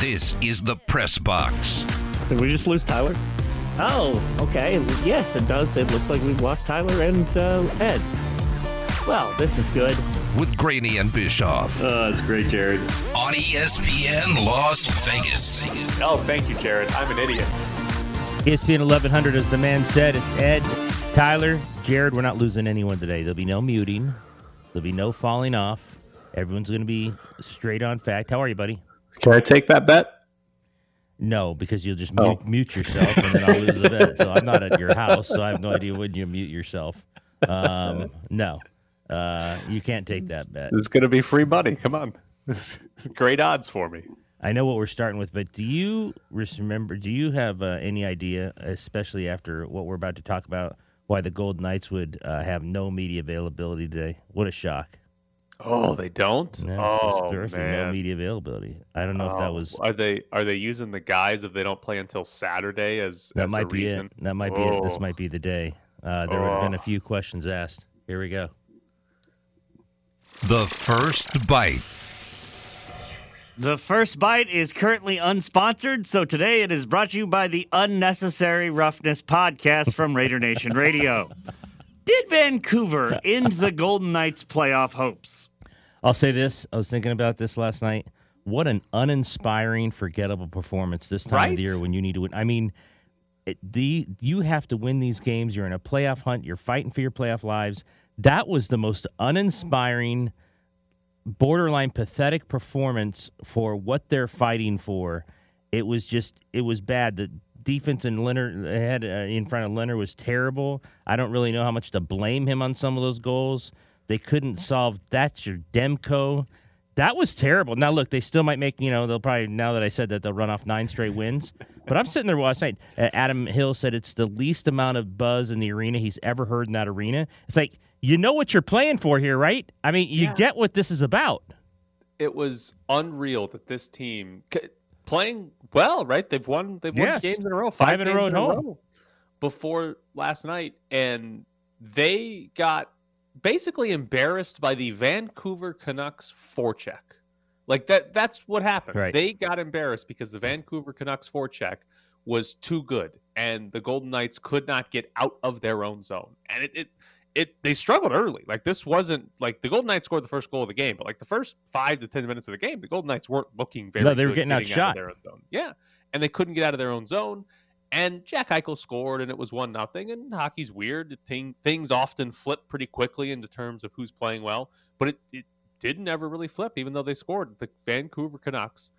This is the Press Box. Did we just lose Tyler? Oh, okay. Yes, it does. It looks like we've lost Tyler and uh, Ed. Well, this is good. With Graney and Bischoff. Oh, that's great, Jared. On ESPN Las Vegas. Oh, thank you, Jared. I'm an idiot. ESPN 1100, as the man said, it's Ed, Tyler, Jared. We're not losing anyone today. There'll be no muting. There'll be no falling off. Everyone's going to be straight on fact. How are you, buddy? Can I take that bet? No, because you'll just mute, oh. mute yourself and then I'll lose the bet. So I'm not at your house, so I have no idea when you mute yourself. Um, no, uh, you can't take that bet. It's going to be free money. Come on. great odds for me. I know what we're starting with, but do you remember? Do you have uh, any idea, especially after what we're about to talk about, why the Golden Knights would uh, have no media availability today? What a shock! Oh, they don't. No, oh man, no media availability. I don't know oh, if that oh, was. Are they are they using the guys if they don't play until Saturday as that as might be reason? it. That might oh. be it. This might be the day. Uh, there oh. have been a few questions asked. Here we go. The first bite. The first bite is currently unsponsored, so today it is brought to you by the Unnecessary Roughness podcast from Raider Nation Radio. Did Vancouver end the Golden Knights' playoff hopes? I'll say this. I was thinking about this last night. What an uninspiring, forgettable performance this time right? of the year when you need to win. I mean, it, the you have to win these games. You're in a playoff hunt. You're fighting for your playoff lives. That was the most uninspiring, borderline pathetic performance for what they're fighting for. It was just, it was bad. The defense in Lehner had uh, in front of Lehner was terrible. I don't really know how much to blame him on some of those goals. They couldn't solve Thatcher Demko. That was terrible. Now look, they still might make you know they'll probably now that I said that they'll run off nine straight wins. But I'm sitting there last night. Uh, Adam Hill said it's the least amount of buzz in the arena he's ever heard in that arena. It's like you know what you're playing for here, right? I mean, you yeah. get what this is about. It was unreal that this team playing well, right? They've won. They've won yes. games in a row, five, five in a row in a row before last night, and they got basically embarrassed by the Vancouver Canucks forecheck. Like that that's what happened. Right. They got embarrassed because the Vancouver Canucks forecheck was too good and the Golden Knights could not get out of their own zone. And it, it it they struggled early. Like this wasn't like the Golden Knights scored the first goal of the game, but like the first five to ten minutes of the game, the Golden Knights weren't looking very. No, they were getting, getting outshot. Out of their own zone. Yeah, and they couldn't get out of their own zone. And Jack Eichel scored, and it was one nothing. And hockey's weird; things often flip pretty quickly into terms of who's playing well. But it, it didn't ever really flip, even though they scored. The Vancouver Canucks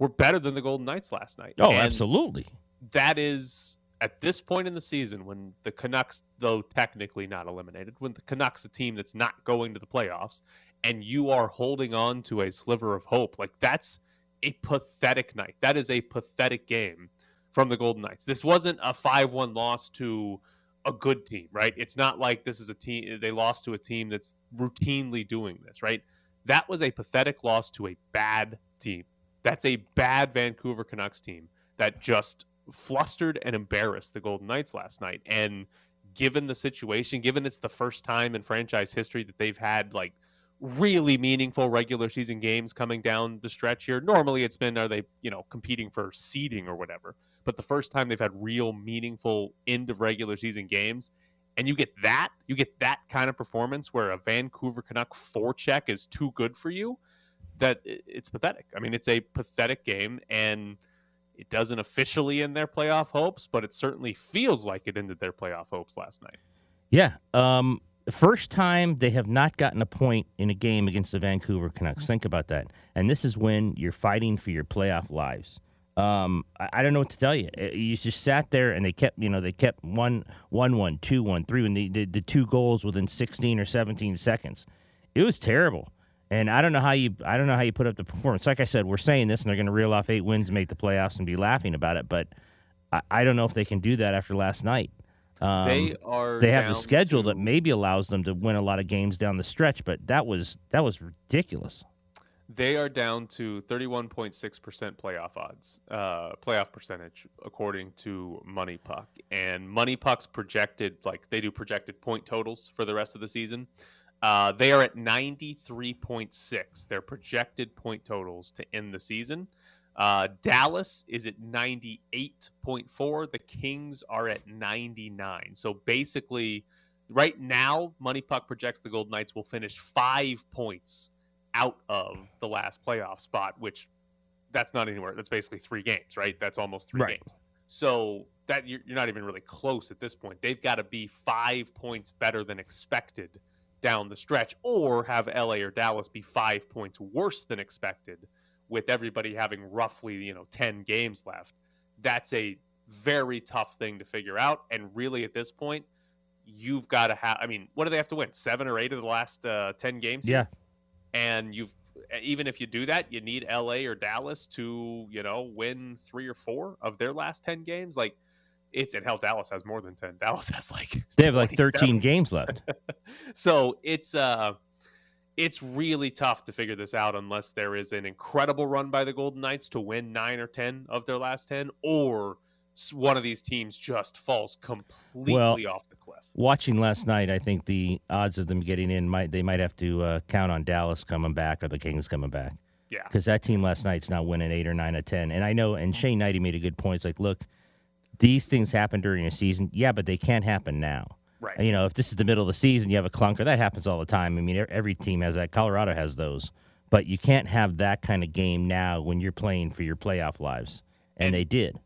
were better than the Golden Knights last night. Oh, and absolutely. That is at this point in the season when the Canucks, though technically not eliminated, when the Canucks a team that's not going to the playoffs, and you are holding on to a sliver of hope, like that's a pathetic night. That is a pathetic game from the Golden Knights. This wasn't a 5 1 loss to a good team, right? It's not like this is a team, they lost to a team that's routinely doing this, right? That was a pathetic loss to a bad team. That's a bad Vancouver Canucks team that just flustered and embarrassed the Golden Knights last night. And given the situation, given it's the first time in franchise history that they've had like really meaningful regular season games coming down the stretch here. Normally it's been are they, you know, competing for seeding or whatever. But the first time they've had real meaningful end of regular season games and you get that, you get that kind of performance where a Vancouver Canuck forecheck is too good for you, that it's pathetic. I mean, it's a pathetic game and it doesn't officially end their playoff hopes, but it certainly feels like it ended their playoff hopes last night. Yeah. Um the first time they have not gotten a point in a game against the Vancouver Canucks. Think about that. And this is when you're fighting for your playoff lives. Um, I, I, don't know what to tell you. You just sat there and they kept, you know, they kept one, one, one, two, one, three, and they did the two goals within 16 or 17 seconds. It was terrible. And I don't know how you, I don't know how you put up the performance. Like I said, we're saying this, and they're going to reel off eight wins, make the playoffs, and be laughing about it. But I, I don't know if they can do that after last night. Um, they are. They have a schedule to... that maybe allows them to win a lot of games down the stretch, but that was that was ridiculous. They are down to 31.6% playoff odds, uh, playoff percentage, according to MoneyPuck. And MoneyPuck's projected, like they do projected point totals for the rest of the season. Uh, they are at 93.6, their projected point totals to end the season. Uh, Dallas is at 98.4. The Kings are at 99. So basically, right now, Money Puck projects the Golden Knights will finish five points out of the last playoff spot, which that's not anywhere. That's basically three games, right? That's almost three Right. games. So that you're, you're not even really close at this point. They've got to be five points better than expected down the stretch, or have LA or Dallas be five points worse than expected, with everybody having roughly you know ten games left. That's a very tough thing to figure out, and really at this point, you've got to have. I mean, what do they have to win? Seven or eight of the last uh, ten games? Yeah. And you've even if you do that, you need LA or Dallas to you know win three or four of their last ten games. Like it's and hell, Dallas has more than ten. Dallas has like They have like 13 games left. so it's uh it's really tough to figure this out unless there is an incredible run by the Golden Knights to win nine or ten of their last ten, or one of these teams just falls completely off the cliff. Watching last night, I think the odds of them getting in might they might have to uh, count on Dallas coming back or the Kings coming back Yeah, because that team last night's not winning eight or nine of ten. And I know, and Shane Hnidy made a good point. It's like, look, these things happen during a season, yeah, but they can't happen now. right. You know, if this is the middle of the season, you have a clunker. That happens all the time. I mean, every team has that. Colorado has those, but you can't have that kind of game now when you're playing for your playoff lives. And, And- they did.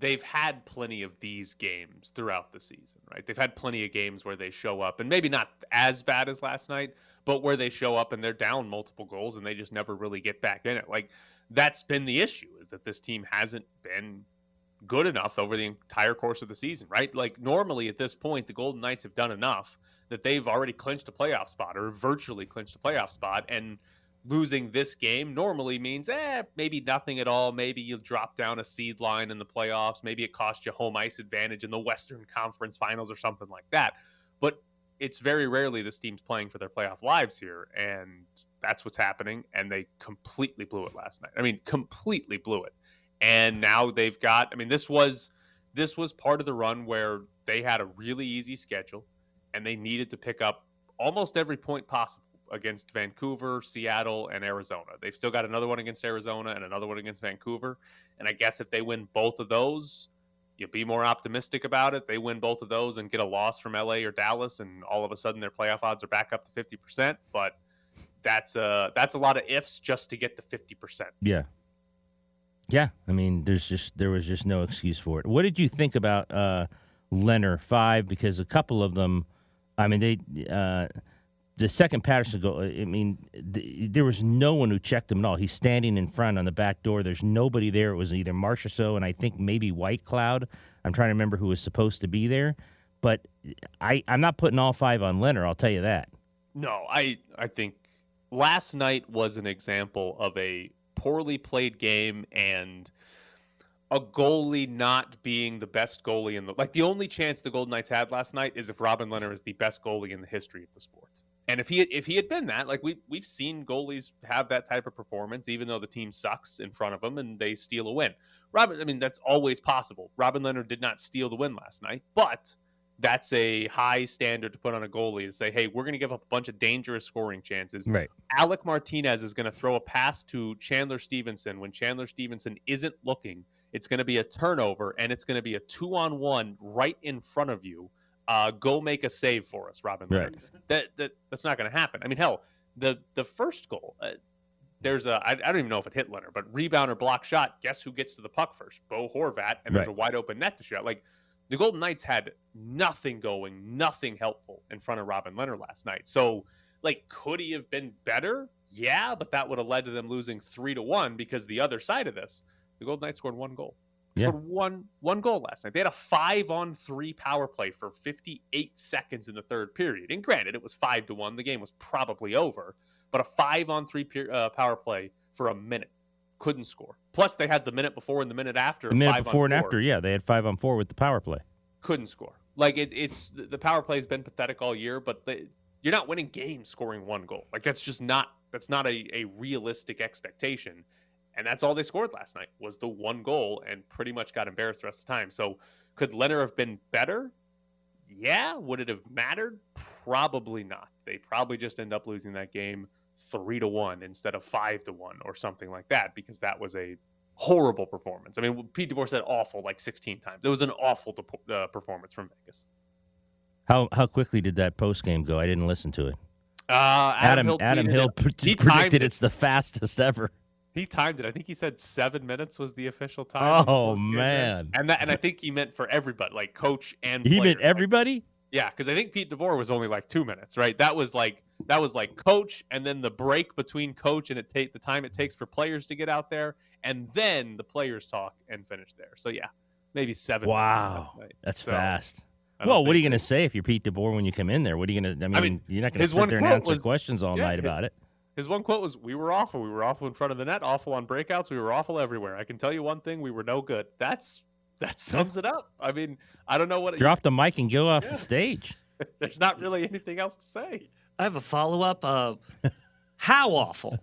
They've had plenty of these games throughout the season, right? They've had plenty of games where they show up, and maybe not as bad as last night, but where they show up and they're down multiple goals and they just never really get back in it. Like that's been the issue is that this team hasn't been good enough over the entire course of the season, right? Like normally at this point, the Golden Knights have done enough that they've already clinched a playoff spot or virtually clinched a playoff spot, and losing this game normally means eh maybe nothing at all. Maybe you drop down a seed line in the playoffs. Maybe it costs you home ice advantage in the western conference finals or something like that. But it's very rarely this team's playing for their playoff lives here and that's what's happening and they completely blew it last night. I mean completely blew it. And now they've got i mean this was this was part of the run where they had a really easy schedule and they needed to pick up almost every point possible against Vancouver, Seattle, and Arizona. They've still got another one against Arizona and another one against Vancouver. And I guess if they win both of those, you'll be more optimistic about it. They win both of those and get a loss from LA or Dallas, and all of a sudden their playoff odds are back up to fifty percent. But that's a that's a lot of ifs just to get to fifty percent. Yeah. Yeah, I mean, there's just there was just no excuse for it. What did you think about uh Lehner five? Because a couple of them, I mean, they uh the second Pettersson goal. I mean, th- there was no one who checked him at all. He's standing in front on the back door. There's nobody there. It was either Marchessault and I think maybe Whitecloud. I'm trying to remember who was supposed to be there, but I I'm not putting all five on Lehner. I'll tell you that. No, I I think last night was an example of a poorly played game and a goalie not being the best goalie in the like the only chance the Golden Knights had last night is if Robin Lehner is the best goalie in the history of the sport. And if he if he had been that, like we we've seen goalies have that type of performance, even though the team sucks in front of them and they steal a win. Robin, I mean that's always possible. Robin Lehner did not steal the win last night, but that's a high standard to put on a goalie to say, hey, we're going to give up a bunch of dangerous scoring chances. Right. Alec Martinez is going to throw a pass to Chandler Stephenson when Chandler Stephenson isn't looking. It's going to be a turnover and it's going to be a two on one right in front of you. Uh, go make a save for us, Robin. Lehner. That, that that's not going to happen. I mean, hell, the the first goal, uh, there's a I, I don't even know if it hit Lehner, but rebound or block shot. Guess who gets to the puck first? Bo Horvat, and there's Right. a wide open net to shoot. Like the Golden Knights had nothing going, nothing helpful in front of Robin Lehner last night. So, like, could he have been better? Yeah, but that would have led to them losing three to one because the other side of this, the Golden Knights scored one goal. Yeah. One one goal last night. They had a five on three power play for 58 seconds in the third period. And granted, it was five to one. The game was probably over, but a five on three uh, power play for a minute couldn't score. Plus, they had the minute before and the minute after. The minute before and four after, yeah, they had five on four with the power play. couldn't score. Like it, it's the power play has been pathetic all year, but the, you're not winning games scoring one goal. Like that's just not that's not a, a realistic expectation. And that's all they scored last night was the one goal and pretty much got embarrassed the rest of the time. So could Lehner have been better? Yeah. Would it have mattered? Probably not. They probably just end up losing that game three to one instead of five to one or something like that because that was a horrible performance. I mean, Pete DeBoer said awful like 16 times. It was an awful de- uh, performance from Vegas. How how quickly did that post game go? I didn't listen to it. Uh, Adam Hill Adam Hill it. predicted it. it's the fastest ever. He timed it. I think he said seven minutes was the official time. Oh, Post game there. man. And that, and I think he meant for everybody, like coach and He player. meant Like, everybody. yeah, because I think Pete DeBoer was only like two minutes, right? That was like that was like coach, and then the break between coach and it take the time it takes for players to get out there, and then the players talk and finish there. So yeah, maybe seven. minutes Wow, that that's So, fast. Well, what are you going to say if you're Pete DeBoer when you come in there? What are you going to? I mean, mean, you're not going to sit there and answer was- questions all yeah, night about it. His one quote was, "We were awful. We were awful in front of the net. Awful on breakouts. We were awful everywhere. I can tell you one thing: we were no good." That's that sums it up. I mean, I don't know what. Drop the mic and go off Yeah. the stage. There's not really anything else to say. I have a follow up. Uh, how awful?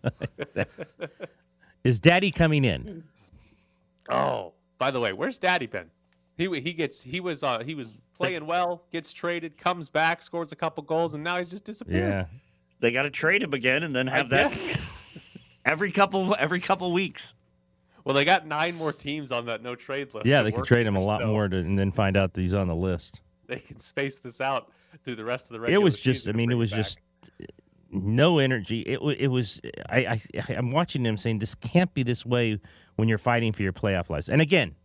Is Daddy coming in? Oh, by the way, where's Daddy been? He he gets he was uh, he was playing well, gets traded, comes back, scores a couple goals, and now he's just disappeared. Yeah. They got to trade him again and then I have that guess. every couple every couple weeks. well, they got nine more teams on that no trade list. Yeah, they can trade him a lot so more to, and then find out that he's on the list. They can space this out through the rest of the It was just, I mean, it was back. just no energy. It it was. I, I I'm watching them saying this can't be this way when you're fighting for your playoff lives. And again,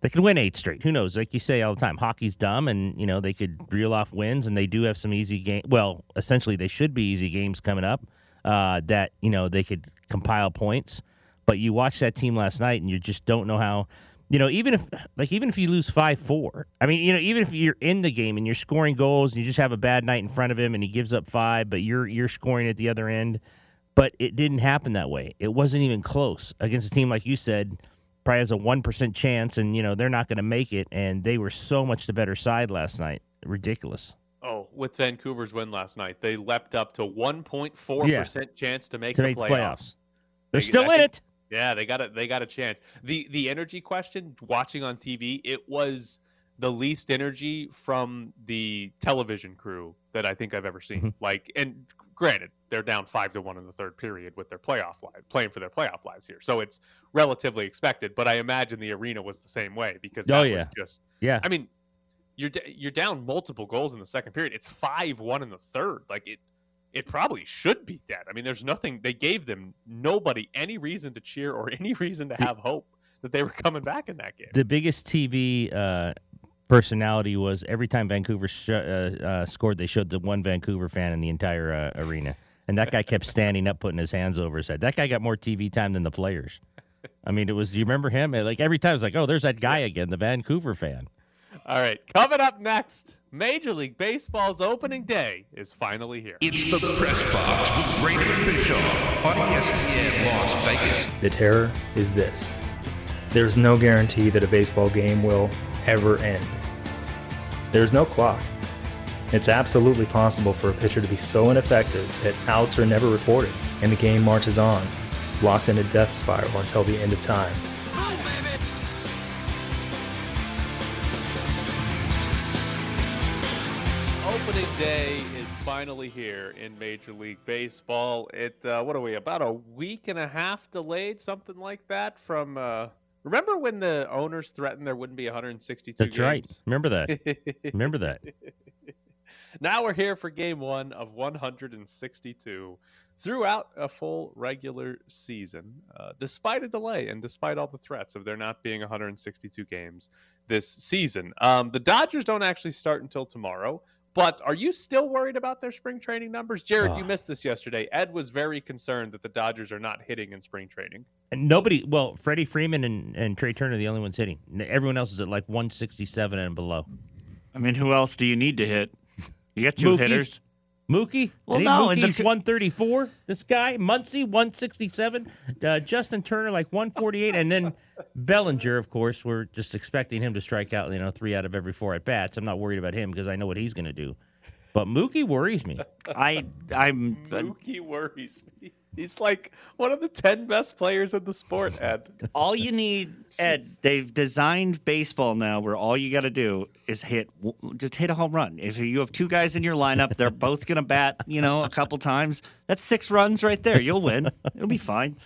they could win eight straight. Who knows? Like you say all the time, hockey's dumb, and you know they could reel off wins, and they do have some easy game. Well, essentially, they should be easy games coming up. Uh, that you know they could compile points. But you watch that team last night, and you just don't know how. You know, even if like even if you lose five four, I mean, you know, even if you're in the game and you're scoring goals and you just have a bad night in front of him and he gives up five, but you're you're scoring at the other end. But it didn't happen that way. It wasn't even close against a team like you said, probably has a one percent chance, and you know they're not going to make it. And they were so much the better side last night. Ridiculous. Oh, with Vancouver's win last night, they leapt up to 1.4 Yeah. percent chance to make To the make playoffs. playoffs. They're They- still I in think- it. Yeah, they got it. They got a chance. the The energy question, watching on TV, it was the least energy from the television crew that I think I've ever seen. Mhm. Like, and granted, they're down five to one in the third period with their playoff live, playing for their playoff lives here, so it's relatively expected. But I imagine the arena was the same way because that Oh, was yeah. just. Yeah. I mean, you're you're down multiple goals in the second period. It's five one in the third. Like it, it probably should be dead. I mean, there's nothing. They gave them nobody any reason to cheer or any reason to have hope that they were coming back in that game. the biggest TV uh, personality was every time Vancouver sh- uh, uh, scored, they showed the one Vancouver fan in the entire uh, arena, and that guy kept standing up, putting his hands over his head. That guy got more TV time than the players. I mean, it was. Do you remember him? Like every time, it's like, oh, there's that guy Yes. again, the Vancouver fan. All right, coming up next, Major League Baseball's opening day is finally here. It's the Press Box with Graney and Bischoff on ESPN Las Vegas. The terror is this there's no guarantee that a baseball game will ever end. There's no clock. It's absolutely possible for a pitcher to be so ineffective that outs are never reported and the game marches on, locked in a death spiral until the end of time. Opening day is finally here in Major League Baseball. It uh, what are we about a week and a half delayed, something like that from. Uh, remember when the owners threatened there wouldn't be 162 That's right. Remember that. Remember that. now we're here for game one of 162 throughout a full regular season, uh, despite a delay and despite all the threats of there not being 162 games this season. Um, the Dodgers don't actually start until tomorrow. But are you still worried about their spring training numbers? Jared, you Oh. missed this yesterday. Ed was very concerned that the Dodgers are not hitting in spring training. And nobody. Well, Freddie Freeman and, and Trea Turner are the only ones hitting. Everyone else is at like 167 and below. I mean, who else do you need to hit? You got two Mookie. hitters. Mookie? Well, no, and the Mookie's co- 134. This guy, Muncy, 167. Uh, Justin Turner, like 148. And then Bellinger, of course, we're just expecting him to strike out, you know, three out of every four at bats. I'm not worried about him because I know what he's going to do. But Mookie worries me. I I'm Mookie worries me. He's like one of the 10 best players in the sport, Ed. all you need, Ed. They've designed baseball now where all you got to do is hit, just hit a home run. If you have two guys in your lineup, they're both gonna bat, you know, a couple times. That's six runs right there. You'll win. It'll be fine.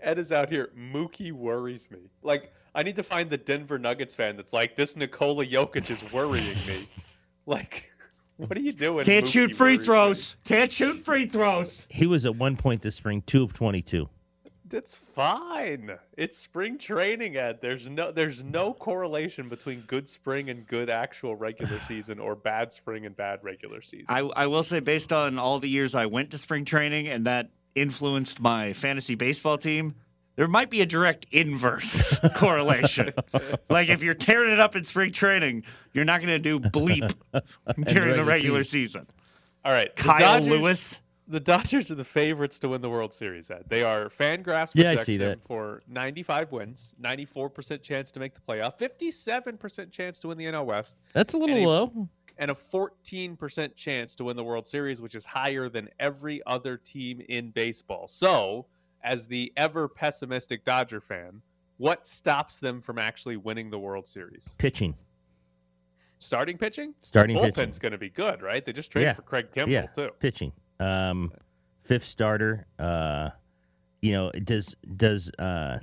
Ed is out here. Mookie worries me. Like I need to find the Denver Nuggets fan that's like this. Nikola Jokic is worrying me. Like, what are you doing? Can't Mookie shoot free worries me? throws. Can't shoot free throws. He was at one point this spring two of twenty-two. That's fine. It's spring training, Ed. There's no there's no correlation between good spring and good actual regular season or bad spring and bad regular season. I, I will say, based on all the years I went to spring training and that influenced my fantasy baseball team, there might be a direct inverse correlation. like if you're tearing it up in spring training, you're not going to do bleep during the regular regular season. All right, the Kyle Dodgers- Lewis. The Dodgers are the favorites to win the World Series. Ed. They are Fangraphs Yeah, I projects see them that. for 95 wins, 94% chance to make the playoff, 57% chance to win the NL West, That's a little And low. and a 14% chance to win the World Series, which is higher than every other team in baseball. So, as the ever pessimistic Dodger fan, what stops them from actually winning the World Series? Pitching, Starting pitching? starting Bullpen's pitching. going to be good, right? They just traded Yeah. for Craig Kimbrel, yeah, too. pitching. Um, fifth starter. Uh, you know, does does uh,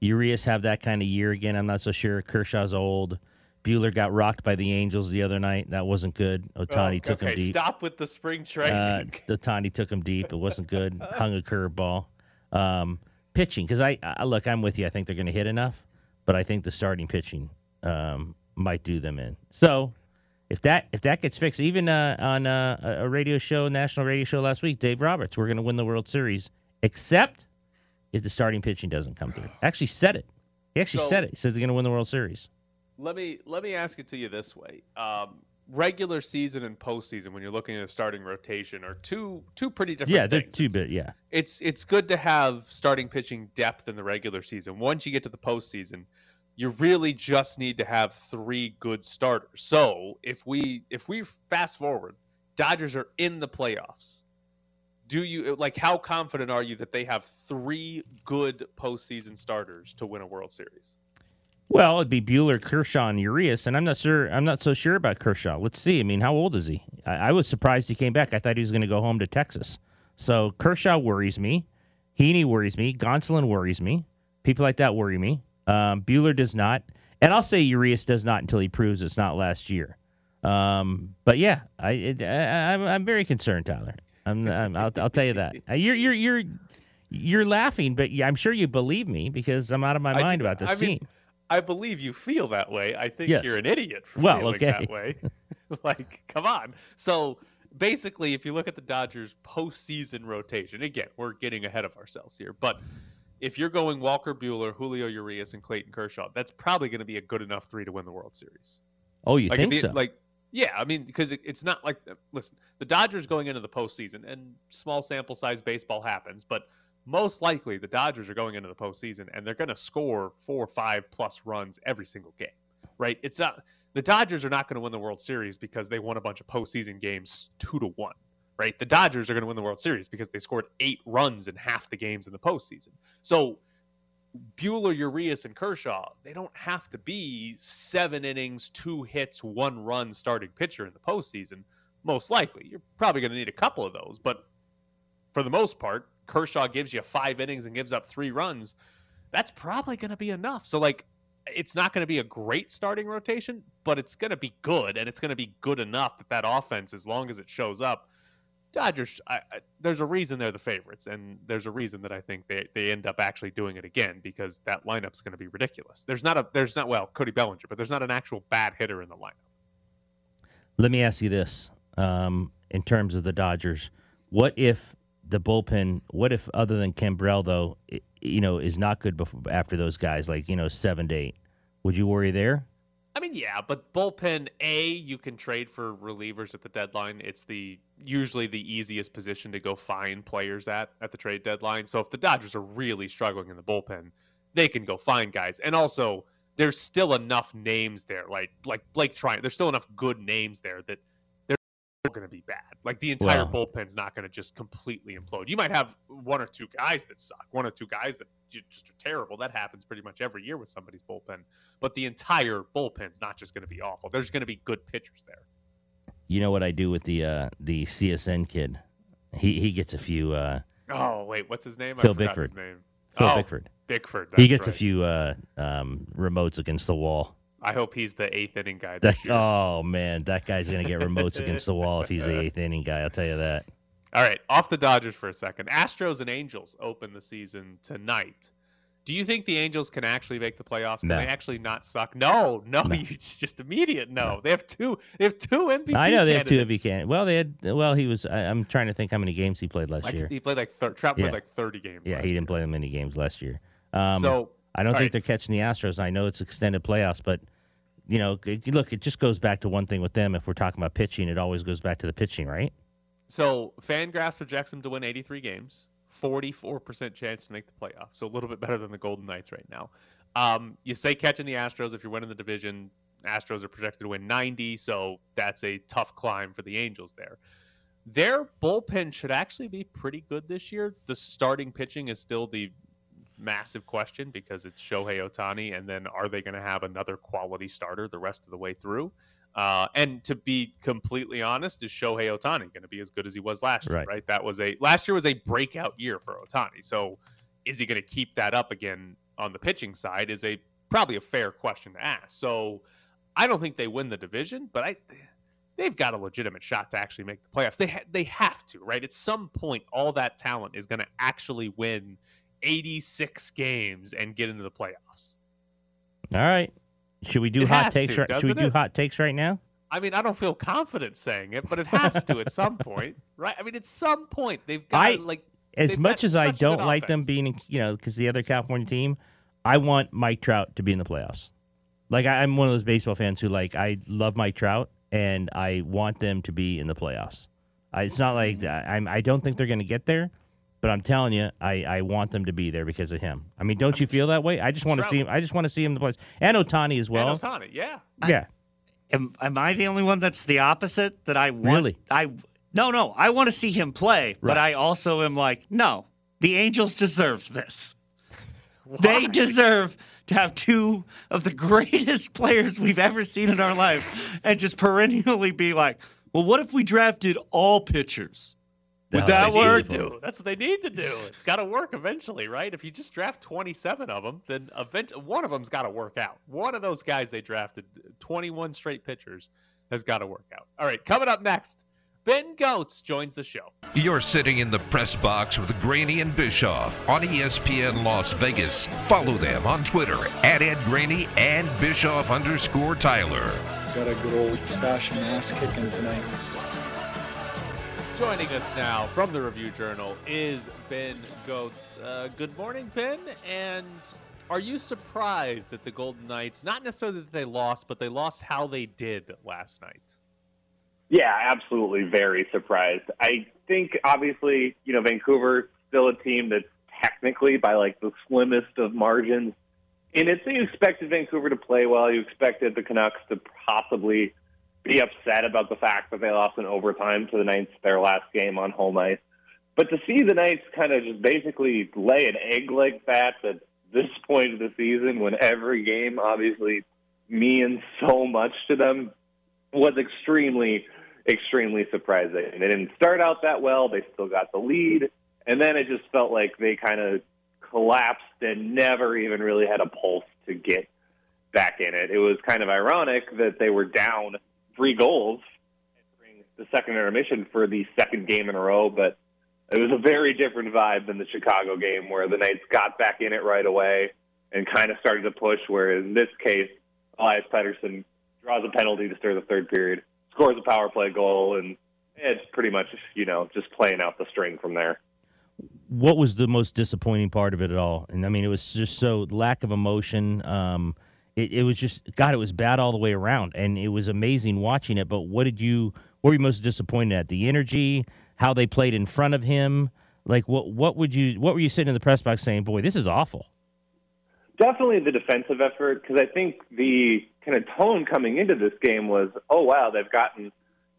Urias have that kind of year again? I'm not so sure. Kershaw's old. Buehler got rocked by the Angels the other night. That wasn't good. Ohtani Oh, took okay, him deep. stop with the spring training. Uh, Ohtani took him deep. It wasn't good. Hung a curveball. Um, pitching, because I, I look, I'm with you. I think they're going to hit enough, but I think the starting pitching um, might do them in. So if that if that gets fixed, even uh, on uh, a radio show, national radio show last week, Dave Roberts, we're going to win the World Series, except if the starting pitching doesn't come through. Actually said it. He actually So- said it. He said they're going to win the World Series. let me let me ask it to you this way: um, regular season and postseason, when you're looking at a starting rotation, are two two pretty different. Yeah, they're things. two bit. Yeah. it's it's good to have starting pitching depth in the regular season. Once you get to the postseason, you really just need to have three good starters. So if we if we fast forward, Dodgers are in the playoffs. Do you like how confident are you that they have three good postseason starters to win a World Series? Well, it'd be Buehler, Kershaw, and Urias, and I'm not sure. I'm not so sure about Kershaw. Let's see. I mean, how old is he? I, I was surprised he came back. I thought he was going to go home to Texas. So Kershaw worries me. Heaney worries me. Gonsolin worries me. People like that worry me. Um, Buehler does not, and I'll say Urias does not until he proves it's not last year. Um, but yeah, I, it, I I'm, I'm very concerned, Tyler. I'm, I'm I'll, I'll tell you that. You're you're you're you're laughing, but I'm sure you believe me because I'm out of my mind about this I mean, team. I believe you feel that way. I think Yes. you're an idiot for Well, feeling okay. that way. like, come on. So basically, if you look at the Dodgers postseason rotation, again, we're getting ahead of ourselves here, but if you're going Walker Buehler, Julio Urias, and Clayton Kershaw, that's probably going to be a good enough three to win the World Series. Oh, you like, think the- so? Like, yeah, I mean, because it, it's not like listen, the Dodgers going into the postseason, and small sample size baseball happens, but most likely the Dodgers are going into the postseason and they're going to score four or five plus runs every single game, right? It's not the Dodgers are not going to win the World Series because they won a bunch of postseason games two to one, right? The Dodgers are going to win the World Series because they scored eight runs in half the games in the postseason. So Buehler, Urias, and Kershaw, they don't have to be seven innings, two hits, one run starting pitcher in the postseason. Most likely, you're probably going to need a couple of those, but for the most part, Kershaw gives you five innings and gives up three runs. That's probably going to be enough. So, like, it's not going to be a great starting rotation, but it's going to be good, and it's going to be good enough that that offense, as long as it shows up, Dodgers. I, I, there's a reason they're the favorites, and there's a reason that I think they, they end up actually doing it again because that lineup's going to be ridiculous. There's not a there's not well Cody Bellinger, but there's not an actual bad hitter in the lineup. Let me ask you this: um, in terms of the Dodgers, what if the bullpen? What if other than Kimbrel though, i you know, is not good before, after those guys, like you know, seven to eight? Would you worry there? I mean, yeah, but bullpen A, you can trade for relievers at the deadline. It's the usually the easiest position to go find players at at the trade deadline. So if the Dodgers are really struggling in the bullpen, they can go find guys. And also, there's still enough names there, like like Blake Treinen. There's still enough good names there that going to be bad. Like the entire Well- bullpen's not going to just completely implode. You might have one or two guys that suck, one or two guys that just are terrible. That happens pretty much every year with somebody's bullpen. But the entire bullpen's not just going to be awful. There's going to be good pitchers there. You know what I do with the uh, the CSN kid? He he gets a few uh, Oh wait, what's his name? Phil Bickford. his name. Phil Oh, Bickford. Bickford. He gets a few uh, um, remotes against the wall. I hope he's the eighth inning guy That, year. oh man, that guy's gonna get remotes against the wall if he's the eighth inning guy. I'll tell you that. All right, off the Dodgers for a second. Astros and Angels open the season tonight. Do you think the Angels can actually make the playoffs? Can No. they actually not suck? No, no, No. you just immediate no. They have two. They have two MVP. I know they have two candidates. he can. Well, they had. Well, he was. I, I'm trying to think how many games he played last Like year. he played like thir- Trout played Yeah. like thirty games. Yeah, he didn't play that many games last year. Um, so I don't think right. they're catching the Astros. I know it's extended playoffs, but you know, look, it just goes back to one thing with them. If we're talking about pitching, it always goes back to the pitching, right? So Fangraphs projects them to win 83 games, 44% chance to make the playoffs. So a little bit better than the Golden Knights right now. Um, you say catching the Astros if you're winning the division. Astros are projected to win 90, so that's a tough climb for the Angels there. Their bullpen should actually be pretty good this year. The starting pitching is still the massive question because it's Shohei Ohtani, and then are they going to have another quality starter the rest of the way through? Uh, and to be completely honest, is Shohei Ohtani going to be as good as he was last year? Right. Right. That was a last year was a breakout year for Ohtani. So is he going to keep that up again on the pitching side? Is a probably a fair question to ask. So I don't think they win the division, but I they've got a legitimate shot to actually make the playoffs. They ha- they have to, right? At some point, all that talent is going to actually win 86 games and get into the playoffs. All right. Should we do It hot takes? to, right? Should we do it? hot takes right now? I mean, I don't feel confident saying it, but it has to at some point, right? I mean, at some point they've got I- like As much as I don't like them being, in, you know, because the other California team, I want Mike Trout to be in the playoffs. Like I, I'm one of those baseball fans who like I love Mike Trout and I want them to be in the playoffs. I, it's not like mm-hmm. that. I'm. I don't think they're going to get there, but I'm telling you, I, I want them to be there because of him. I mean, don't you feel that way? I just want to see him. I just want to see him in the playoffs and Ohtani as well. and Ohtani, yeah. yeah, Am, am I the only one that's the opposite? That I want, Really? I no, no. I want to see him play, but I also am like, no, the Angels deserve this. Why? They deserve to have two of the greatest players we've ever seen in our life, and just perennially be like, well, what if we drafted all pitchers? Would that that's work? to do. That's what they need to do. It's got to work eventually, right? If you just draft 27 of them, then event- one of them's got to work out. One of those guys they drafted, 21 straight pitchers, has got to work out. All right, coming up next, Ben Gotz joins the show. You're sitting in the press box with Graney and Bischoff on ESPN Las Vegas. Follow them on Twitter at Ed Graney and Bischoff underscore Tyler. Got a good old fashioned ass kicking tonight. Joining us now from the Review Journal is Ben Gotz. Uh, good morning, Ben. And are you surprised that the Golden Knights, not necessarily that they lost, but they lost how they did last night? Yeah, absolutely. Very surprised. I think obviously, you know, Vancouver's still a team that's technically by like the slimmest of margins. And it's you expected Vancouver to play well. You expected the Canucks to possibly be upset about the fact that they lost in overtime to the Knights their last game on home ice. But to see the Knights kind of just basically lay an egg like that at this point of the season when every game obviously means so much to them was extremely, extremely surprising. They didn't start out that well. They still got the lead. And then it just felt like they kind of collapsed and never even really had a pulse to get back in it. It was kind of ironic that they were down three goals entering the second intermission for the second game in a row, but it was a very different vibe than the Chicago game where the Knights got back in it right away and kind of started to push, where in this case, Elias Pettersson draws a penalty to start the third period, scores a power play goal, and it's pretty much, you know, just playing out the string from there. what was the most disappointing part of it at all? And I mean, it was just so lack of emotion. Um, it, it was just God, it was bad all the way around, and it was amazing watching it. But what did you? What were you most disappointed at? The energy, how they played in front of him. Like what? What would you? What were you sitting in the press box saying? Boy, this is awful. Definitely the defensive effort, because I think the kind of tone coming into this game was, oh, wow, they've gotten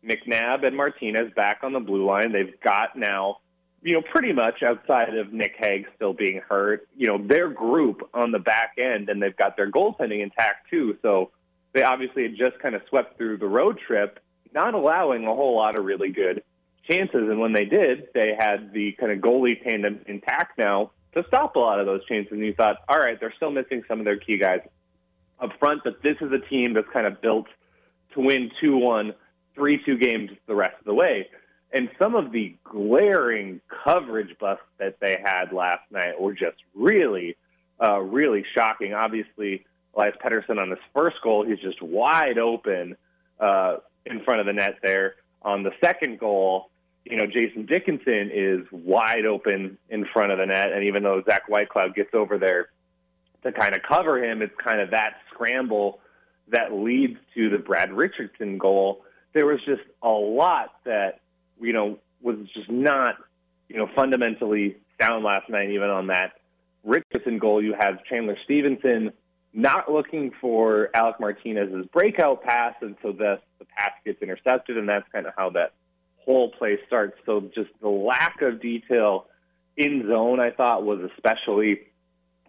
McNabb and Martinez back on the blue line. They've got now, you know, pretty much outside of Nick Hague still being hurt, you know, their group on the back end, and they've got their goaltending intact too. So they obviously had just kind of swept through the road trip, not allowing a whole lot of really good chances. And when they did, they had the kind of goalie tandem intact now. to stop a lot of those chances. And you thought, all right, they're still missing some of their key guys up front, but this is a team that's kind of built to win 2 1, 3 2 games the rest of the way. And some of the glaring coverage busts that they had last night were just really, uh, really shocking. Obviously, Elias Pettersson on his first goal, he's just wide open uh, in front of the net there. On the second goal, you know, Jason Dickinson is wide open in front of the net. And even though Zach Whitecloud gets over there to kind of cover him, it's kind of that scramble that leads to the Brad Richardson goal. There was just a lot that you know, was just not, you know, fundamentally sound last night, even on that Richardson goal. You have Chandler Stephenson not looking for Alec Martinez's breakout pass, and so the, the pass gets intercepted, and that's kind of how that whole play starts. So just the lack of detail in zone, I thought, was especially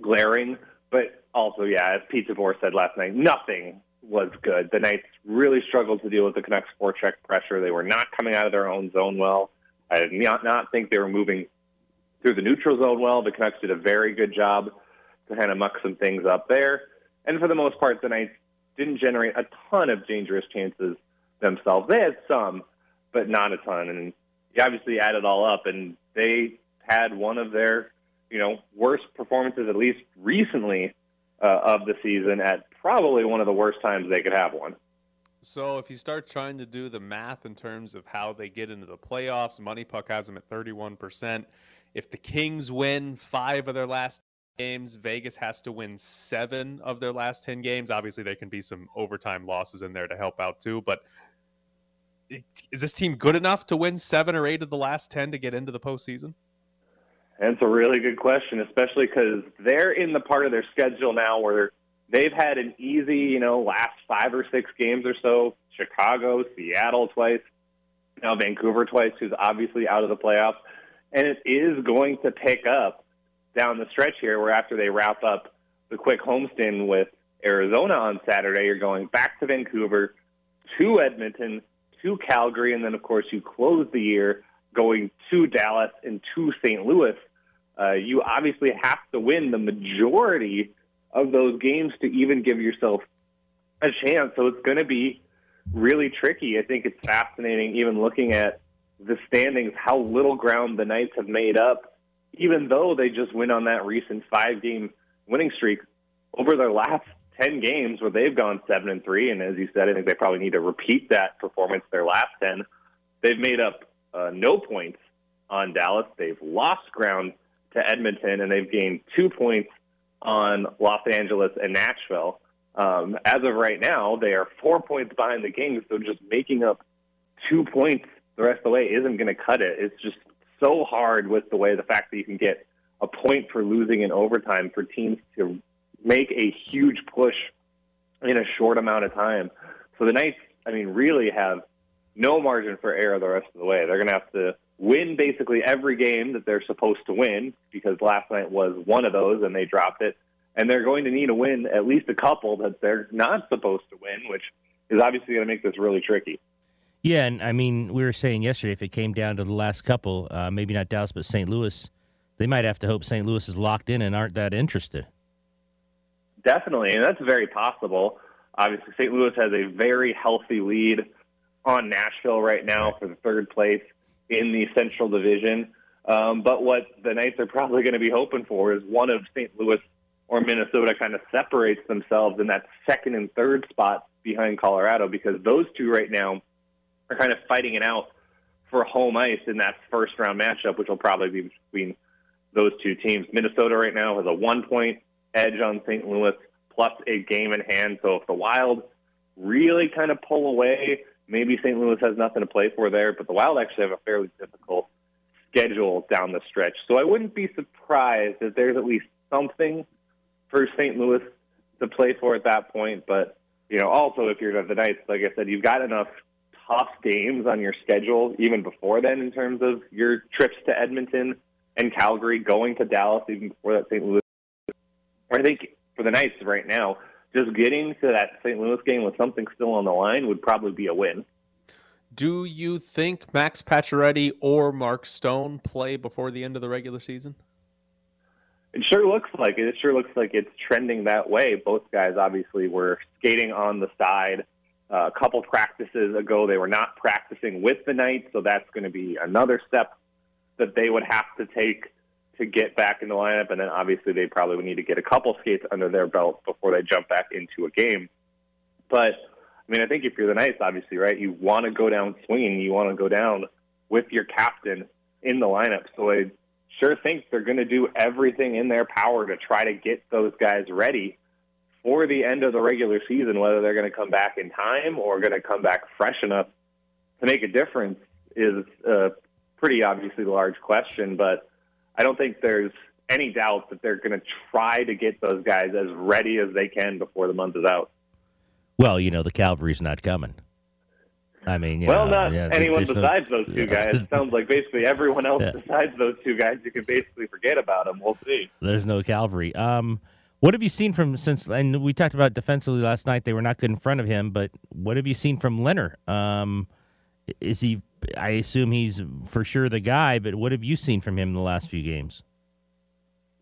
glaring. But also, yeah, as Pete DeBoer said last night, nothing was good. The Knights really struggled to deal with the Canucks forecheck pressure. They were not coming out of their own zone well. I did not, not think they were moving through the neutral zone well. The Canucks did a very good job to kind of muck some things up there. And for the most part, the Knights didn't generate a ton of dangerous chances themselves. They had some, but not a ton. And you obviously add it all up, and they had one of their, you know, worst performances, at least recently, uh, of the season at probably one of the worst times they could have one. So if you start trying to do the math in terms of how they get into the playoffs, MoneyPuck has them at 31%. If the Kings win five of their last games, Vegas has to win seven of their last 10 games. Obviously, there can be some overtime losses in there to help out too. But is this team good enough to win seven or eight of the last 10 to get into the postseason? That's a really good question, especially because they're in the part of their schedule now where they've had an easy, you know, last five or six games or so. Chicago, Seattle twice, now Vancouver twice, who's obviously out of the playoffs. And it is going to pick up down the stretch here where after they wrap up the quick homestand with Arizona on Saturday, you're going back to Vancouver, to Edmonton, to Calgary, and then, of course, you close the year going to Dallas and to St. Louis, uh, you obviously have to win the majority of those games to even give yourself a chance. So it's going to be really tricky. I think it's fascinating, even looking at the standings, how little ground the Knights have made up, even though they just went on that recent five game winning streak over their last 10 games where they've gone 7 and 3 and as you said I think they probably need to repeat that performance their last 10 they've made up uh, no points on Dallas. They've lost ground to Edmonton, and they've gained two points on Los Angeles and Nashville. Um, as of right now, they are four points behind the Kings, so just making up two points the rest of the way isn't going to cut it. It's just so hard with the way the fact that you can get a point for losing in overtime for teams to make a huge push in a short amount of time. So the Knights, I mean, really have no margin for error the rest of the way. They're going to have to win basically every game that they're supposed to win because last night was one of those and they dropped it. And they're going to need to win at least a couple that they're not supposed to win, which is obviously going to make this really tricky. Yeah, and I mean, we were saying yesterday if it came down to the last couple, uh, maybe not Dallas, but St. Louis, they might have to hope St. Louis is locked in and aren't that interested. Definitely, and that's very possible. Obviously, St. Louis has a very healthy lead on Nashville right now for the third place in the Central Division. Um, but what the Knights are probably going to be hoping for is one of St. Louis or Minnesota kind of separates themselves in that second and third spot behind Colorado because those two right now are kind of fighting it out for home ice in that first round matchup, which will probably be between those two teams. Minnesota right now has a one point edge on St. Louis plus a game in hand. So if the Wild really kind of pull away, Maybe St. Louis has nothing to play for there, but the Wild actually have a fairly difficult schedule down the stretch. So I wouldn't be surprised if there's at least something for St. Louis to play for at that point. But, you know, also if you're the Knights, like I said, you've got enough tough games on your schedule even before then in terms of your trips to Edmonton and Calgary, going to Dallas even before that St. Louis. I think for the Knights right now, just getting to that St. Louis game with something still on the line would probably be a win. Do you think Max Pacioretty or Mark Stone play before the end of the regular season? It sure looks like it. It sure looks like it's trending that way. Both guys obviously were skating on the side. Uh, a couple practices ago, they were not practicing with the Knights, so that's going to be another step that they would have to take to get back in the lineup. And then obviously, they probably would need to get a couple skates under their belt before they jump back into a game. But I mean, I think if you're the Knights, obviously, right, you want to go down swinging. You want to go down with your captain in the lineup. So I sure think they're going to do everything in their power to try to get those guys ready for the end of the regular season. Whether they're going to come back in time or going to come back fresh enough to make a difference is a pretty obviously large question. But I don't think there's any doubt that they're going to try to get those guys as ready as they can before the month is out. Well, you know, the cavalry's not coming. I mean, you well, know, not yeah, anyone there's no- besides those two yeah. guys. It sounds like basically everyone else Yeah. besides those two guys, you can basically forget about them. We'll see. There's no cavalry. Um, what have you seen from since? And we talked about defensively last night. They were not good in front of him, but what have you seen from Lehner? Um, is he? I assume he's for sure the guy. But what have you seen from him in the last few games?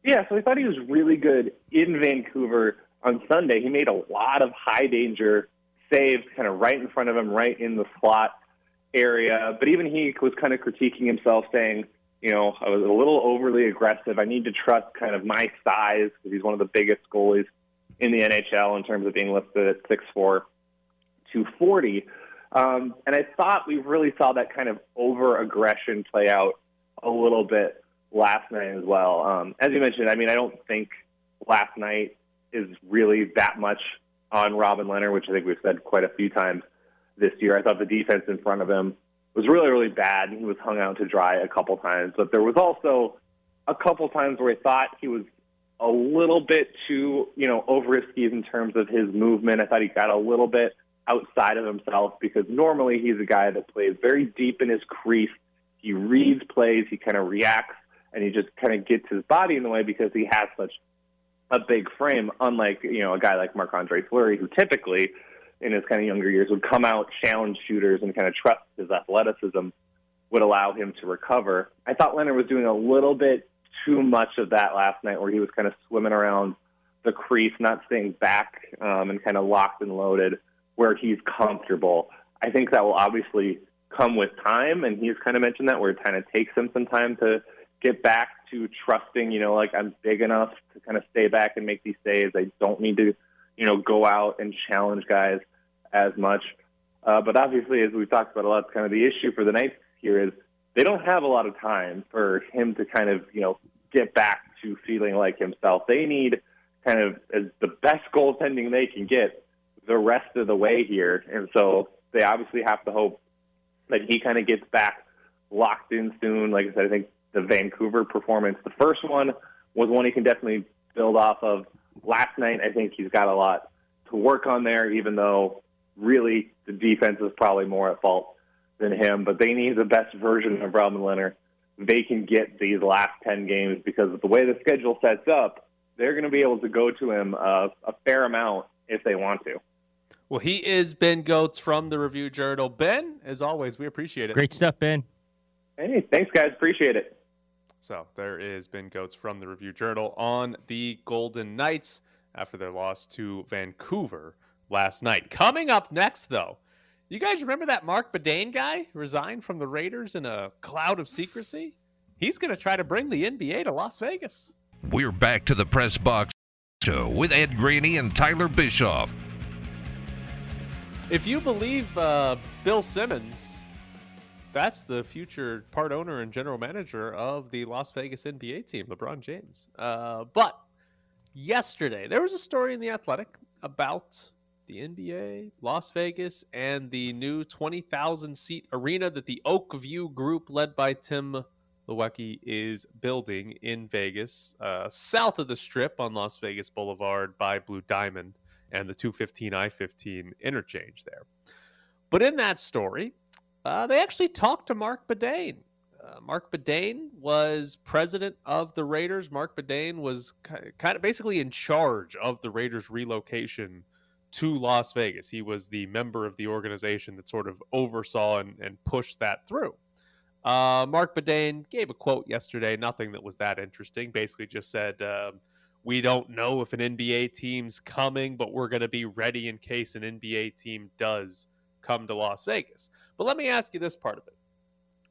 Yeah, so I thought he was really good in Vancouver on Sunday. He made a lot of high danger saves, kind of right in front of him, right in the slot area. But even he was kind of critiquing himself, saying, you know, I was a little overly aggressive. I need to trust kind of my size because he's one of the biggest goalies in the NHL in terms of being listed at 6'4, 240. Um, and I thought we really saw that kind of over aggression play out a little bit last night as well. Um, as you mentioned, I mean, I don't think last night is really that much on Robin Lehner, which I think we've said quite a few times this year. I thought the defense in front of him was really, really bad, and he was hung out to dry a couple times. But there was also a couple times where I thought he was a little bit too, you know, over his skis in terms of his movement. I thought he got a little bit outside of himself because normally he's a guy that plays very deep in his crease. He reads plays, he kind of reacts, and he just kind of gets his body in the way because he has such a big frame, unlike, you know, a guy like Marc Andre Fleury, who typically in his kind of younger years would come out, challenge shooters, and kind of trust his athleticism would allow him to recover. I thought Lehner was doing a little bit too much of that last night, where he was kind of swimming around the crease, not staying back um, and kind of locked and loaded where he's comfortable. I think that will obviously come with time, and he's kind of mentioned that where it kind of takes him some time to get back to trusting, you know, like I'm big enough to kind of stay back and make these saves. I don't need to, you know, go out and challenge guys as much. Uh, but obviously, as we've talked about a lot, kind of the issue for the Knights here is they don't have a lot of time for him to kind of, you know, get back to feeling like himself. They need kind of as the best goaltending they can get the rest of the way here. And so they obviously have to hope that he kind of gets back locked in soon. Like I said, I think the Vancouver performance, the first one was one he can definitely build off of. Last night, I think he's got a lot to work on there, even though really the defense is probably more at fault than him. But they need the best version of Robin Lehner they can get these last 10 games because the way the schedule sets up, they're going to be able to go to him uh, a fair amount if they want to. Well, he is Ben Gotz from the Review Journal. Ben, as always, we appreciate it. Great stuff, Ben. Hey, thanks, guys. Appreciate it. So there is Ben Gotz from the Review Journal on the Golden Knights after their loss to Vancouver last night. Coming up next, though, you guys remember that Marc Badain guy resigned from the Raiders in a cloud of secrecy? He's going to try to bring the NBA to Las Vegas. We're back to the press box with Ed Graney and Tyler Bischoff. If you believe uh, Bill Simmons, that's the future part owner and general manager of the Las Vegas NBA team, LeBron James. Uh, but yesterday, there was a story in The Athletic about the NBA, Las Vegas, and the new 20,000 seat arena that the Oakview Group, led by Tim Leiweke, is building in Vegas, uh, south of the Strip on Las Vegas Boulevard by Blue Diamond and the 215 I 15 interchange there. But in that story, uh, they actually talked to Marc Badain. Uh, Marc Badain was president of the Raiders. Marc Badain was kind of basically in charge of the Raiders' relocation to Las Vegas. He was the member of the organization that sort of oversaw and, and pushed that through. Uh, Marc Badain gave a quote yesterday, nothing that was that interesting. Basically, just said, um, We don't know if an NBA team's coming, but we're going to be ready in case an NBA team does come to Las Vegas. But let me ask you this part of it.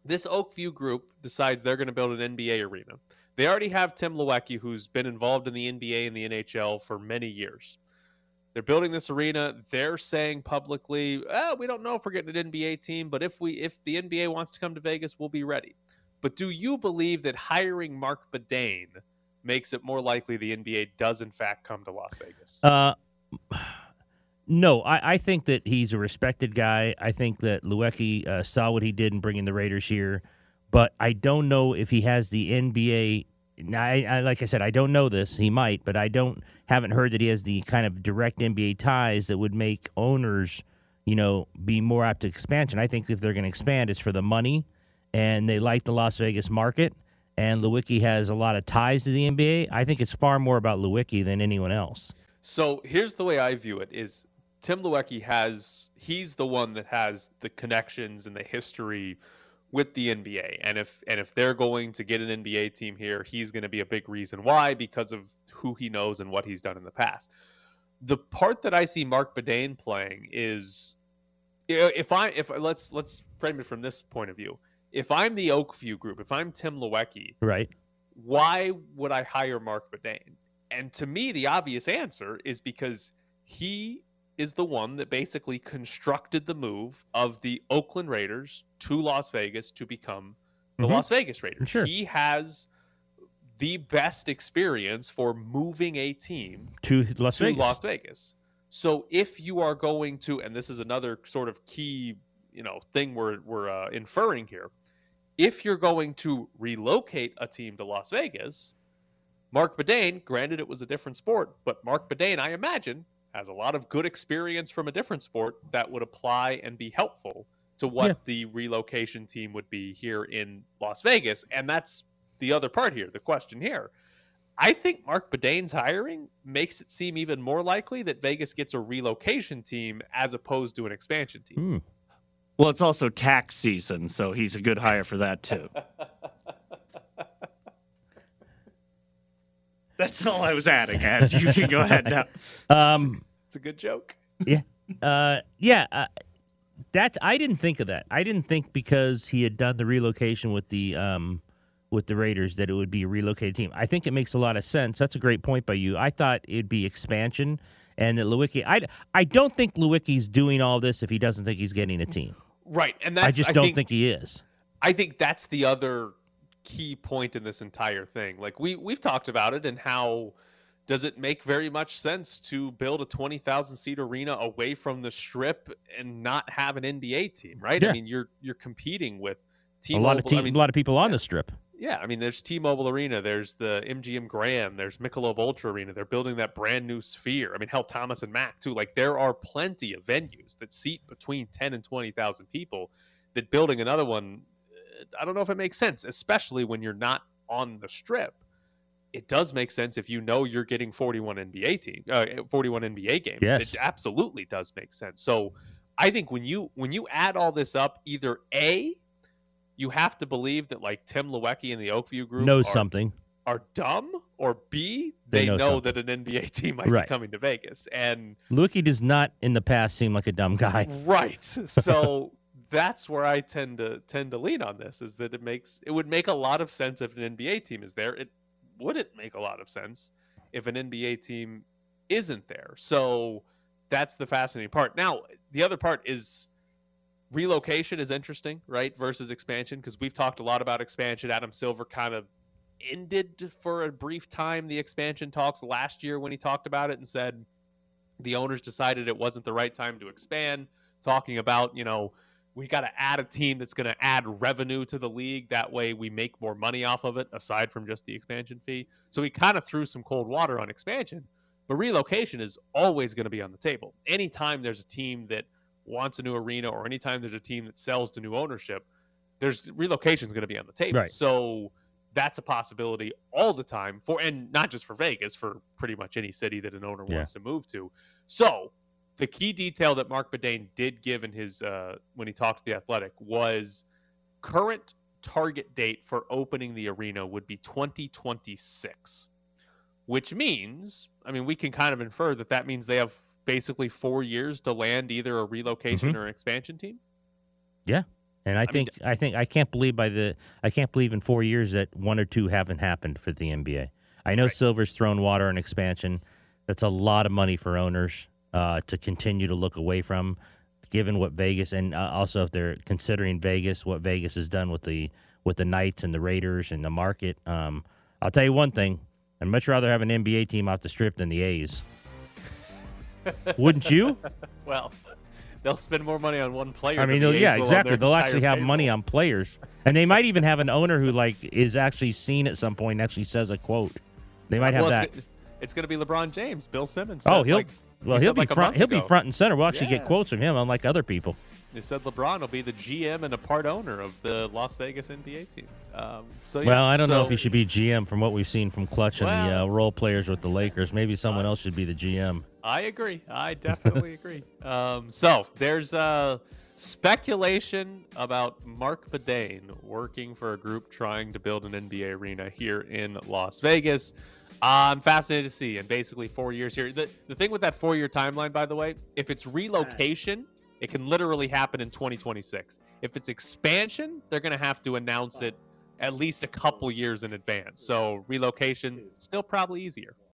This Oakview group decides they're going to build an NBA arena. They already have Tim Leiweke, who's been involved in the NBA and the NHL for many years. They're building this arena. They're saying publicly, oh, "We don't know if we're getting an NBA team, but if we if the NBA wants to come to Vegas, we'll be ready." But do you believe that hiring Marc Badain makes it more likely the NBA does in fact come to Las Vegas? Uh, no, I, I think that he's a respected guy. I think that Leiweke uh, saw what he did in bringing the Raiders here, but I don't know if he has the NBA. I, I, like I said, I don't know this. He might, but I don't haven't heard that he has the kind of direct NBA ties that would make owners, you know, be more apt to expansion. I think if they're going to expand, it's for the money, and they like the Las Vegas market. And Leiweke has a lot of ties to the NBA. I think it's far more about Leiweke than anyone else. So here's the way I view it: is Tim Leiweke has he's the one that has the connections and the history with the NBA. And if and if they're going to get an NBA team here, he's going to be a big reason why because of who he knows and what he's done in the past. The part that I see Marc Badain playing is if I if let's let's frame it from this point of view. If I'm the Oakview group, if I'm Tim Leiweke, right? Why would I hire Marc Badain? And to me, the obvious answer is because he is the one that basically constructed the move of the Oakland Raiders to Las Vegas to become the Mhm. Las Vegas Raiders. Sure. He has the best experience for moving a team To Las to Vegas. Las Vegas. So if you are going to, and this is another sort of key, you know, thing we're we're uh, inferring here, if you're going to relocate a team to Las Vegas, Marc Badain, granted it was a different sport, but Marc Badain, I imagine, has a lot of good experience from a different sport that would apply and be helpful to what Yeah. the relocation team would be here in Las Vegas. And that's the other part here, the question here. I think Marc Badain's hiring makes it seem even more likely that Vegas gets a relocation team as opposed to an expansion team. Hmm. Well, it's also tax season, so he's a good hire for that too. That's all I was adding, As You can go ahead now. Um, It's a good joke. yeah, uh, yeah. Uh, that I didn't think of that. I didn't think because he had done the relocation with the um, with the Raiders that it would be a relocated team. I think it makes a lot of sense. That's a great point by you. I thought it'd be expansion and that Leiweke. I I don't think Leiweke's doing all this if he doesn't think he's getting a team. Right. And that's I just don't think, he is. I think that's the other key point in this entire thing. Like we we've talked about it and how does it make very much sense to build a 20,000 seat arena away from the strip and not have an NBA team, right? Yeah. I mean, you're you're competing with A T-Mobile. lot of team, I mean, a lot of people on the strip. Yeah, I mean, there's T-Mobile Arena, there's the MGM Grand, there's Michelob Ultra Arena. They're building that brand new Sphere. I mean, hell, Thomas and Mack too. Like, there are plenty of venues that seat between 10 and 20,000 people. That building another one, uh, I don't know if it makes sense, especially when you're not on the strip. It does make sense if you know you're getting 41 NBA team, uh, 41 NBA games. Yes. It absolutely does make sense. So, I think when you when you add all this up, either a you have to believe that like Tim Leiweke and the Oakview group Knows are, something. are dumb, or B They they, know know, that an NBA team might Right. be coming to Vegas. And Leiweke does not in the past seem like a dumb guy. right, so that's where I tend to tend to lean on this is that it makes it would make a lot of sense if an NBA team is there. It wouldn't make a lot of sense if an NBA team isn't there. So that's the fascinating part. Now, the other part is relocation is interesting, right? Versus expansion, because we've talked a lot about expansion. Adam Silver kind of ended for a brief time the expansion talks last year when he talked about it and said the owners decided it wasn't the right time to expand, talking about, you know, we got to add a team that's going to add revenue to the league. That way we make more money off of it, aside from just the expansion fee. So he kind of threw some cold water on expansion. But relocation is always going to be on the table. Anytime there's a team that wants a new arena or anytime there's a team that sells to new ownership, there's relocation is going to be on the table. Right. So that's a possibility all the time for and not just for Vegas, for pretty much any city that an owner Yeah. wants to move to. So the key detail that Marc Badain did give in his uh, when he talked to the Athletic was current target date for opening the arena would be 2026, which means, I mean, we can kind of infer that that means they have basically four years to land either a relocation Mhm. or an expansion team. Yeah, and I mean, think I think I can't believe by the I can't believe in four years that one or two haven't happened for the NBA. I know Right. Silver's thrown water on expansion. That's a lot of money for owners uh, to continue to look away from, given what Vegas and uh, also if they're considering Vegas, what Vegas has done with the with the Knights and the Raiders and the market. Um, I'll tell you one thing: I'd much rather have an NBA team off the strip than the A's. Wouldn't you? Well, they'll spend more money on one player. I mean, yeah, exactly. They'll actually have money on players, and they might even have an owner who like is actually seen at some point and actually says a quote. They might have well, that. It's, go- it's going to be LeBron James, Bill Simmons. Oh, he'll like- well, he he'll be like, front. He'll be front and center. We'll actually Yeah. get quotes from him, unlike other people. They said LeBron will be the GM and a part owner of the Las Vegas NBA team. Um, so yeah, Well, I don't know if he should be GM from what we've seen from Klutch and the uh, role players with the Lakers. Maybe someone else should be the GM. I agree. I definitely agree. Um, so there's uh, speculation about Marc Badain working for a group trying to build an NBA arena here in Las Vegas. I'm fascinated to see. And basically, four years here. The, the thing with that four year timeline, by the way, if it's relocation, it can literally happen in 2026. If it's expansion, they're going to have to announce it at least a couple years in advance. So relocation, still probably easier.